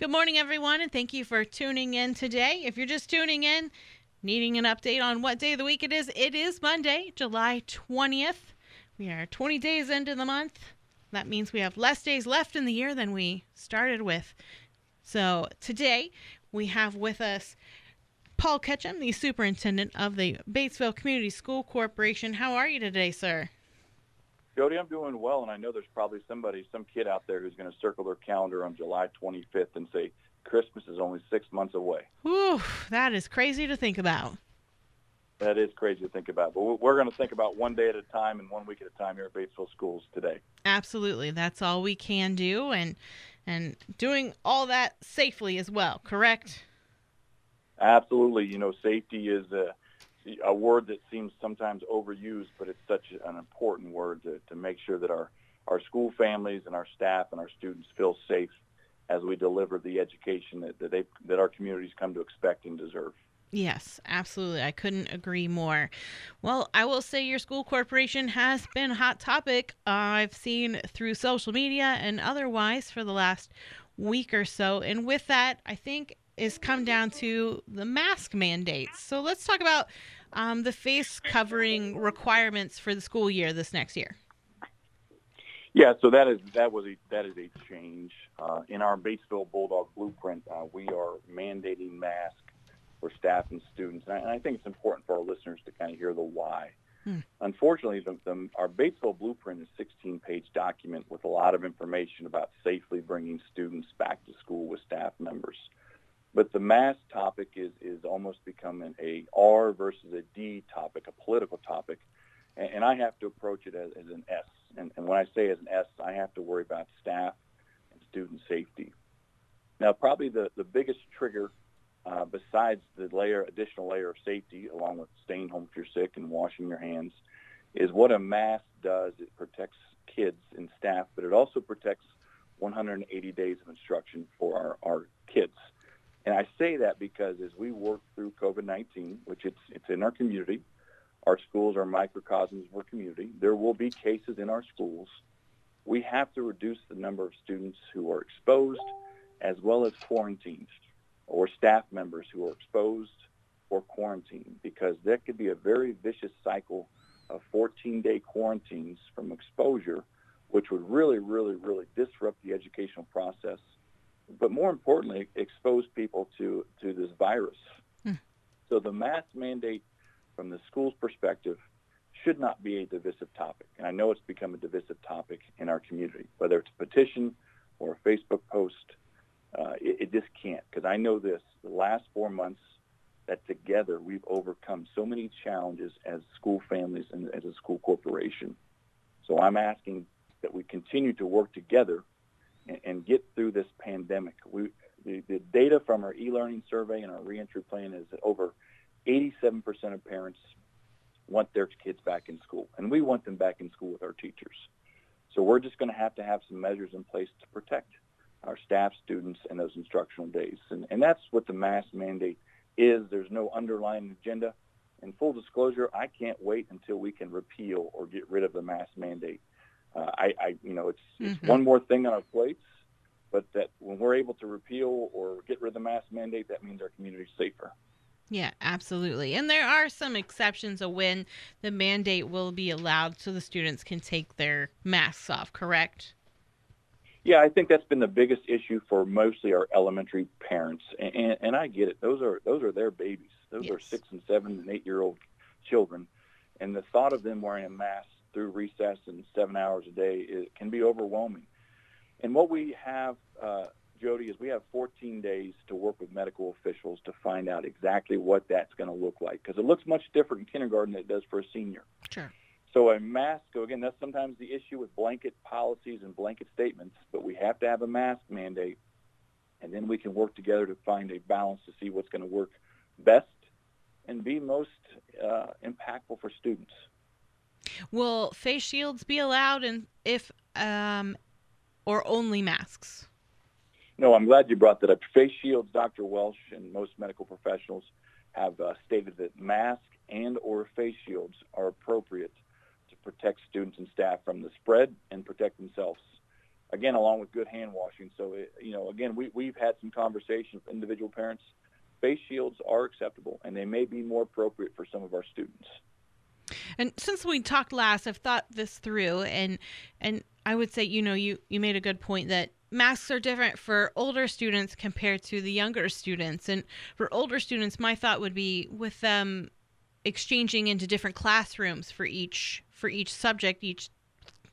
Good morning, everyone, and thank you for tuning in today. If you're just tuning in, needing an update on what day of the week it is, it is Monday, July 20th. We are 20 days into the month. That means we have less days left in the year than we started with. So today we have with us Paul Ketcham, the superintendent of the Batesville Community School Corporation. How are you today, sir? Jody, I'm doing well, and I know there's probably somebody, some kid out there who's going to circle their calendar on July 25th and say Christmas is only six months away. Whew, that is crazy to think about. That is crazy to think about, but we're going to think about one day at a time and one week at a time here at Batesville Schools today. Absolutely, that's all we can do, and and doing all that safely as well. Correct? Absolutely. You know, safety is a a word that seems sometimes overused, but it's such an important word to, to make sure that our, our school families and our staff and our students feel safe as we deliver the education that, that, they, that our communities come to expect and deserve. Yes, absolutely. I couldn't agree more. Well, I will say your school corporation has been a hot topic. Uh, I've seen through social media and otherwise for the last week or so. And with that, I think is come down to the mask mandates. So let's talk about um, the face covering requirements for the school year this next year. Yeah, so that is that was a that is a change uh, in our Batesville Bulldog blueprint. Uh, we are mandating masks for staff and students, and I, and I, think it's important for our listeners to kind of hear the why. Hmm. Unfortunately, the, the, our Batesville blueprint is a 16-page document with a lot of information about safely bringing students back to school with staff members. But the mask topic is, is almost becoming a R versus a D topic, a political topic. And, and I have to approach it as, as an S. And, and when I say as an S, I have to worry about staff and student safety. Now, probably the, the biggest trigger, uh, besides the layer, additional layer of safety, along with staying home if you're sick and washing your hands, is what a mask does. It protects kids and staff, but it also protects 180 days of instruction for our, our kids. And I say that because as we work through COVID-19, which it's, it's in our community, our schools are microcosms of our community. There will be cases in our schools. We have to reduce the number of students who are exposed as well as quarantined or staff members who are exposed or quarantined because that could be a very vicious cycle of 14-day quarantines from exposure, which would really, really, really disrupt the educational process but more importantly, expose people to, to this virus. Hmm. So the mask mandate from the school's perspective should not be a divisive topic. And I know it's become a divisive topic in our community, whether it's a petition or a Facebook post. Uh, it, it just can't because I know this, the last four months that together we've overcome so many challenges as school families and as a school corporation. So I'm asking that we continue to work together and, get through this pandemic. We, the, the data from our e-learning survey and our reentry plan is that over 87% of parents want their kids back in school, and we want them back in school with our teachers. So we're just going to have to have some measures in place to protect our staff, students, and those instructional days. And, and that's what the mask mandate is. There's no underlying agenda. In full disclosure, I can't wait until we can repeal or get rid of the mask mandate uh, I, I, you know, it's, it's mm-hmm. one more thing on our plates, but that when we're able to repeal or get rid of the mask mandate, that means our community is safer. Yeah, absolutely. And there are some exceptions of when the mandate will be allowed so the students can take their masks off, correct? Yeah, I think that's been the biggest issue for mostly our elementary parents, and, and, and I get it. Those are those are their babies. Those yes. are six and seven and eight year old children, and the thought of them wearing a mask through recess and seven hours a day, it can be overwhelming. And what we have, uh, Jody, is we have 14 days to work with medical officials to find out exactly what that's going to look like because it looks much different in kindergarten than it does for a senior. Sure. So a mask, again, that's sometimes the issue with blanket policies and blanket statements, but we have to have a mask mandate, and then we can work together to find a balance to see what's going to work best and be most uh, impactful for students. Will face shields be allowed, and if um, or only masks? No, I'm glad you brought that up. Face shields, Dr. Welsh and most medical professionals have uh, stated that masks and or face shields are appropriate to protect students and staff from the spread and protect themselves. again, along with good hand washing. So, it, you know, again, we, we've had some conversation with individual parents. Face shields are acceptable, and they may be more appropriate for some of our students. And since we talked last, I've thought this through, and and I would say, you know, you you made a good point that masks are different for older students compared to the younger students. And for older students, my thought would be with them exchanging into different classrooms for each for each subject, each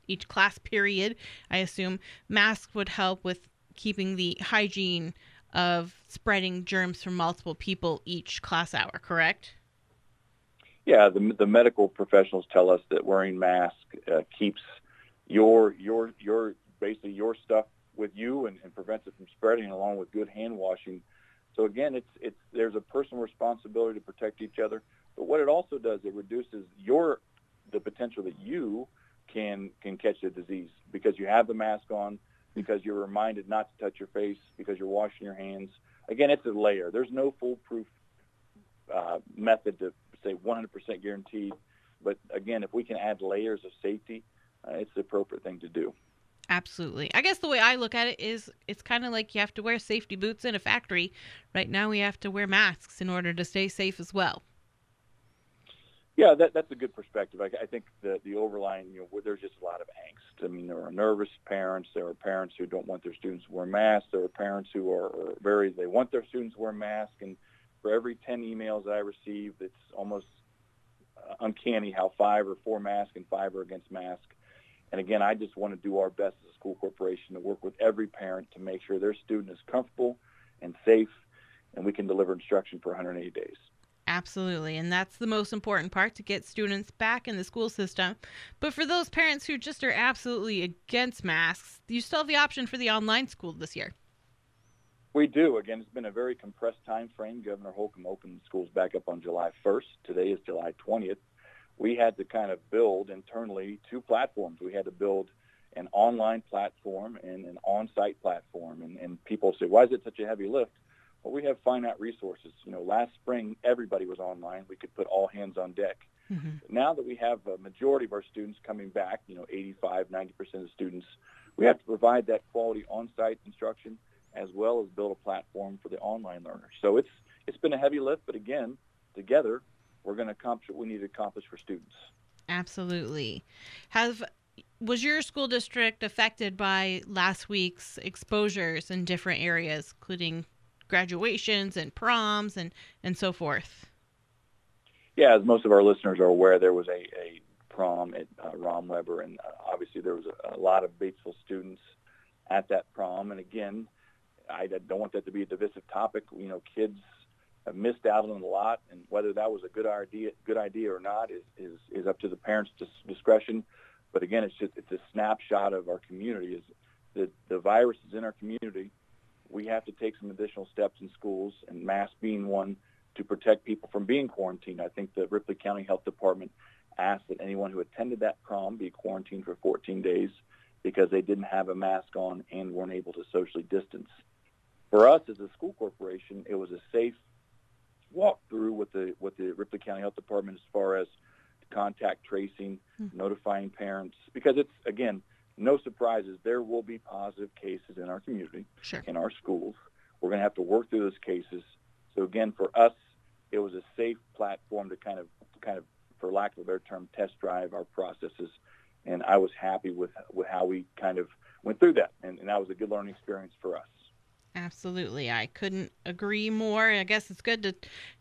each class period. I assume masks would help with keeping the hygiene of spreading germs from multiple people each class hour. Correct? Yeah, the, the medical professionals tell us that wearing masks uh, keeps your your your basically your stuff with you and, and prevents it from spreading, along with good hand washing. So again, it's it's there's a personal responsibility to protect each other, but what it also does, it reduces your the potential that you can can catch the disease because you have the mask on, because you're reminded not to touch your face, because you're washing your hands. Again, it's a layer. There's no foolproof uh, method to say 100% guaranteed. But again, if we can add layers of safety, uh, it's the appropriate thing to do. Absolutely. I guess the way I look at it is it's kind of like you have to wear safety boots in a factory. Right now, we have to wear masks in order to stay safe as well. Yeah, that, that's a good perspective. I, I think the the overlying, you know, there's just a lot of angst. I mean, there are nervous parents. There are parents who don't want their students to wear masks. There are parents who are, are very they want their students to wear masks. And for every 10 emails that I receive, it's almost uh, uncanny how five or four mask and five are against mask. And again, I just want to do our best as a school corporation to work with every parent to make sure their student is comfortable and safe, and we can deliver instruction for 180 days. Absolutely. And that's the most important part to get students back in the school system. But for those parents who just are absolutely against masks, you still have the option for the online school this year. We do. Again, it's been a very compressed time frame. Governor Holcomb opened schools back up on July 1st. Today is July 20th we had to kind of build internally two platforms. We had to build an online platform and an on-site platform. And, and people say, why is it such a heavy lift? Well, we have finite resources. You know, last spring, everybody was online. We could put all hands on deck. Mm-hmm. Now that we have a majority of our students coming back, you know, 85, 90% of students, we have to provide that quality on-site instruction as well as build a platform for the online learners. So it's it's been a heavy lift, but again, together we're going to accomplish what we need to accomplish for students. Absolutely. Have was your school district affected by last week's exposures in different areas, including graduations and proms and and so forth? Yeah, as most of our listeners are aware, there was a, a prom at uh, Romweber, and uh, obviously there was a, a lot of Batesville students at that prom. And again, I don't want that to be a divisive topic. You know, kids have missed out a lot, and whether that was a good idea, good idea or not, is is, is up to the parents' discretion. But again, it's just it's a snapshot of our community. Is the the virus is in our community. We have to take some additional steps in schools, and mask being one, to protect people from being quarantined. I think the Ripley County Health Department asked that anyone who attended that prom be quarantined for 14 days because they didn't have a mask on and weren't able to socially distance. For us as a school corporation, it was a safe walk through with the with the Ripley County Health Department as far as contact tracing, mm-hmm. notifying parents, because it's again no surprises. There will be positive cases in our community, sure. in our schools. We're going to have to work through those cases. So again, for us, it was a safe platform to kind of kind of, for lack of a better term, test drive our processes. And I was happy with with how we kind of went through that, and, and that was a good learning experience for us. Absolutely. I couldn't agree more. I guess it's good to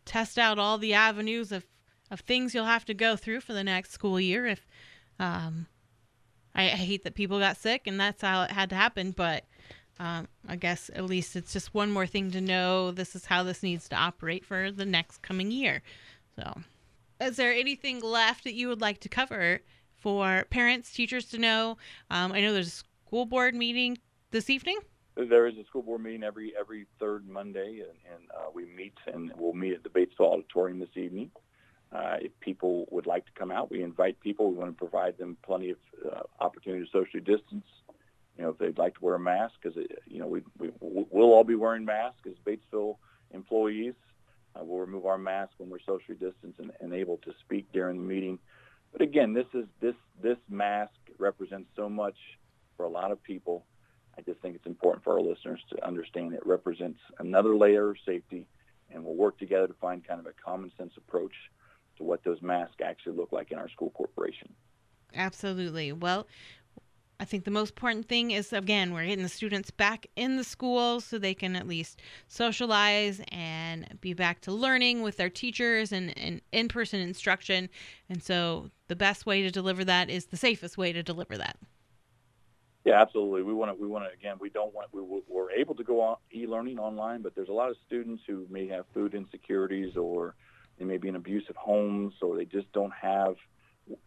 test out all the avenues of, of things you'll have to go through for the next school year. If um, I, I hate that people got sick and that's how it had to happen, but um, I guess at least it's just one more thing to know this is how this needs to operate for the next coming year. So, is there anything left that you would like to cover for parents, teachers to know? Um, I know there's a school board meeting this evening there is a school board meeting every every third Monday, and, and uh, we meet and we'll meet at the Batesville Auditorium this evening. Uh, if people would like to come out, we invite people. We want to provide them plenty of uh, opportunity to socially distance. You know, if they'd like to wear a mask, because you know we, we we'll all be wearing masks as Batesville employees. Uh, we'll remove our mask when we're socially distanced and, and able to speak during the meeting. But again, this is this this mask represents so much for a lot of people I just think it's important for our listeners to understand it represents another layer of safety, and we'll work together to find kind of a common sense approach to what those masks actually look like in our school corporation. Absolutely. Well, I think the most important thing is again, we're getting the students back in the school so they can at least socialize and be back to learning with their teachers and, and in person instruction. And so the best way to deliver that is the safest way to deliver that. Yeah, absolutely. We want to. We want to. Again, we don't want. We, we're able to go on e-learning online, but there's a lot of students who may have food insecurities, or they may be in abusive homes, or they just don't have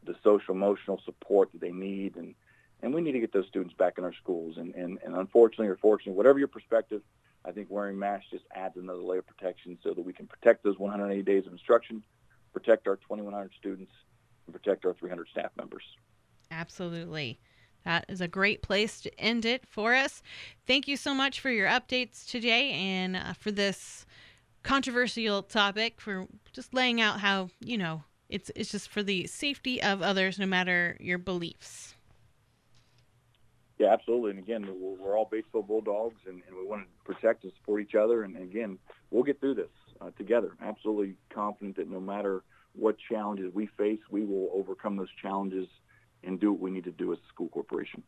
the social emotional support that they need, and and we need to get those students back in our schools. And, and, and unfortunately or fortunately, whatever your perspective, I think wearing masks just adds another layer of protection so that we can protect those 180 days of instruction, protect our 2,100 students, and protect our 300 staff members. Absolutely. That is a great place to end it for us. Thank you so much for your updates today and uh, for this controversial topic, for just laying out how, you know, it's, it's just for the safety of others, no matter your beliefs. Yeah, absolutely. And again, we're, all Batesville Bulldogs, and, and, we want to protect and support each other. And again, we'll get through this uh, together. Absolutely confident that no matter what challenges we face, we will overcome those challenges and do what we need to do as a school corporation.